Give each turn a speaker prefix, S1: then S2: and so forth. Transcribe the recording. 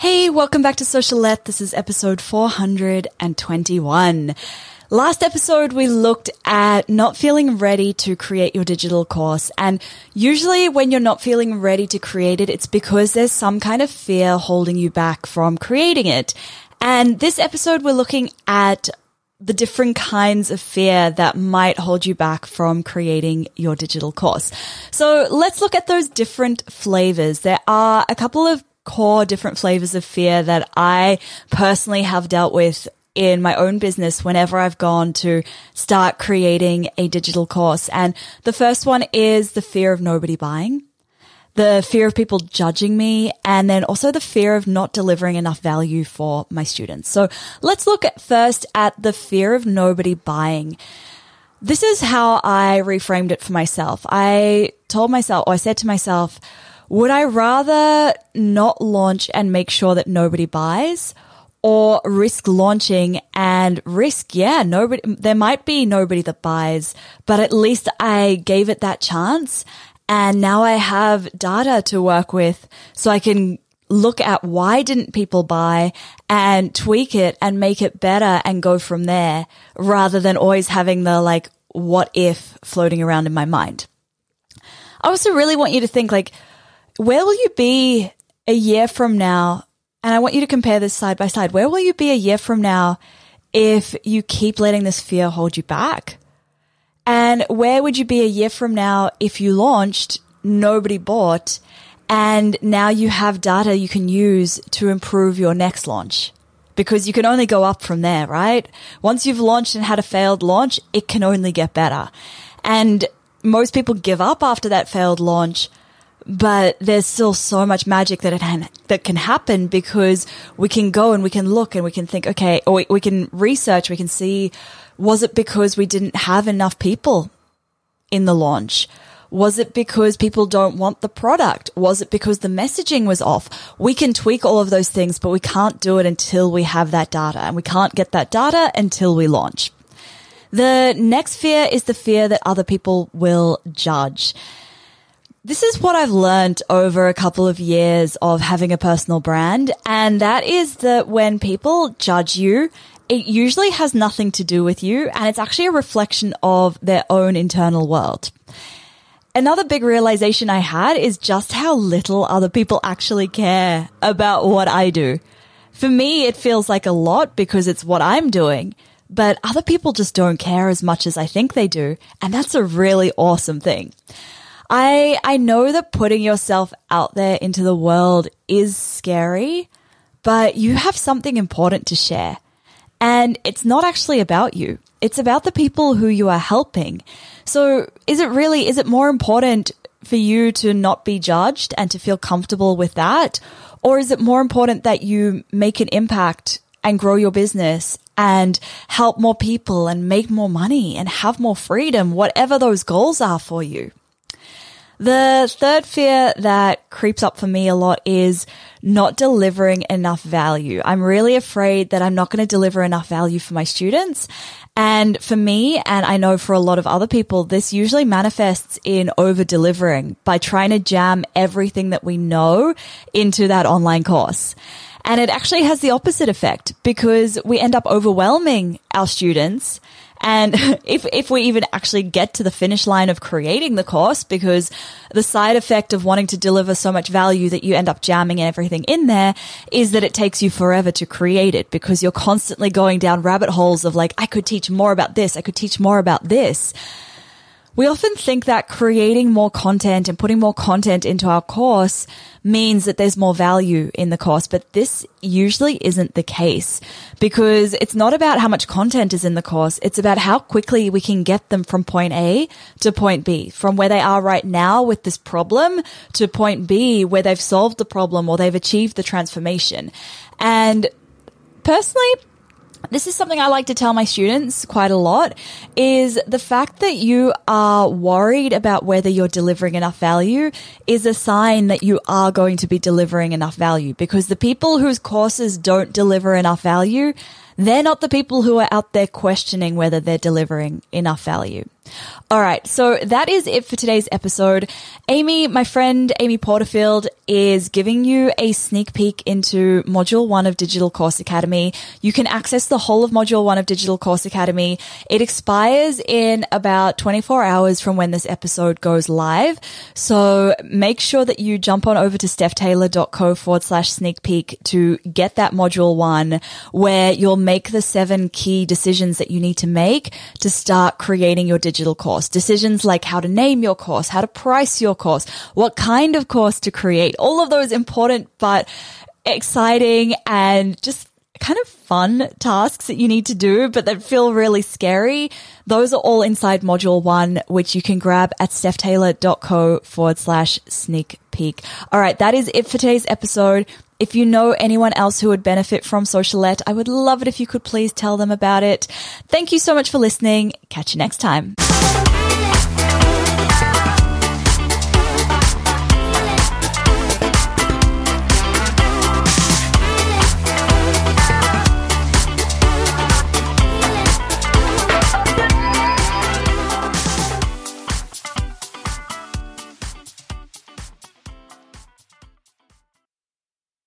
S1: Hey, welcome back to Socialette. This is episode 421. Last episode, we looked at not feeling ready to create your digital course. And usually when you're not feeling ready to create it, it's because there's some kind of fear holding you back from creating it. And this episode, we're looking at the different kinds of fear that might hold you back from creating your digital course. So let's look at those different flavors. There are a couple of core different flavors of fear that I personally have dealt with in my own business whenever I've gone to start creating a digital course. And the first one is the fear of nobody buying the fear of people judging me, and then also the fear of not delivering enough value for my students. So let's look at first at the fear of nobody buying. This is how I reframed it for myself. I told myself, or I said to myself, would I rather not launch and make sure that nobody buys? or risk launching and risk, yeah, nobody, there might be nobody that buys, but at least I gave it that chance and now I have data to work with so I can look at why didn't people buy and tweak it and make it better and go from there rather than always having the like, what if floating around in my mind. I also really want you to think like, where will you be a year from now? And I want you to compare this side by side. Where will you be a year from now if you keep letting this fear hold you back? And where would you be a year from now if you launched, nobody bought, and now you have data you can use to improve your next launch? Because you can only go up from there, right? Once you've launched and had a failed launch, it can only get better. And most people give up after that failed launch, but there's still so much magic that it that can happen because we can go and we can look and we can think, okay, or we, we can research, we can see was it because we didn't have enough people in the launch? Was it because people don't want the product? Was it because the messaging was off? We can tweak all of those things, but we can't do it until we have that data and we can't get that data until we launch. The next fear is the fear that other people will judge. This is what I've learned over a couple of years of having a personal brand. And that is that when people judge you it usually has nothing to do with you and it's actually a reflection of their own internal world. Another big realization I had is just how little other people actually care about what I do. For me, it feels like a lot because it's what I'm doing, but other people just don't care as much as I think they do. And that's a really awesome thing. I, I know that putting yourself out there into the world is scary, but you have something important to share. And it's not actually about you. It's about the people who you are helping. So is it really, is it more important for you to not be judged and to feel comfortable with that? Or is it more important that you make an impact and grow your business and help more people and make more money and have more freedom, whatever those goals are for you? The third fear that creeps up for me a lot is not delivering enough value. I'm really afraid that I'm not going to deliver enough value for my students. And for me, and I know for a lot of other people, this usually manifests in over delivering by trying to jam everything that we know into that online course. And it actually has the opposite effect because we end up overwhelming our students and if, if we even actually get to the finish line of creating the course, because the side effect of wanting to deliver so much value that you end up jamming everything in there is that it takes you forever to create it because you're constantly going down rabbit holes of like, I could teach more about this. I could teach more about this. We often think that creating more content and putting more content into our course means that there's more value in the course, but this usually isn't the case because it's not about how much content is in the course. It's about how quickly we can get them from point A to point B, from where they are right now with this problem to point B where they've solved the problem or they've achieved the transformation. And personally, this is something I like to tell my students quite a lot is the fact that you are worried about whether you're delivering enough value is a sign that you are going to be delivering enough value because the people whose courses don't deliver enough value, they're not the people who are out there questioning whether they're delivering enough value. All right. So that is it for today's episode. Amy, my friend Amy Porterfield is giving you a sneak peek into module one of Digital Course Academy. You can access the whole of module one of Digital Course Academy. It expires in about 24 hours from when this episode goes live. So make sure that you jump on over to stephtaylor.co forward slash sneak peek to get that module one where you'll make the seven key decisions that you need to make to start creating your digital course. Decisions like how to name your course, how to price your course, what kind of course to create, all of those important but exciting and just kind of fun tasks that you need to do, but that feel really scary. Those are all inside module one, which you can grab at stephtaylor.co forward slash sneak peek. All right. That is it for today's episode. If you know anyone else who would benefit from Socialette, I would love it if you could please tell them about it. Thank you so much for listening. Catch you next time.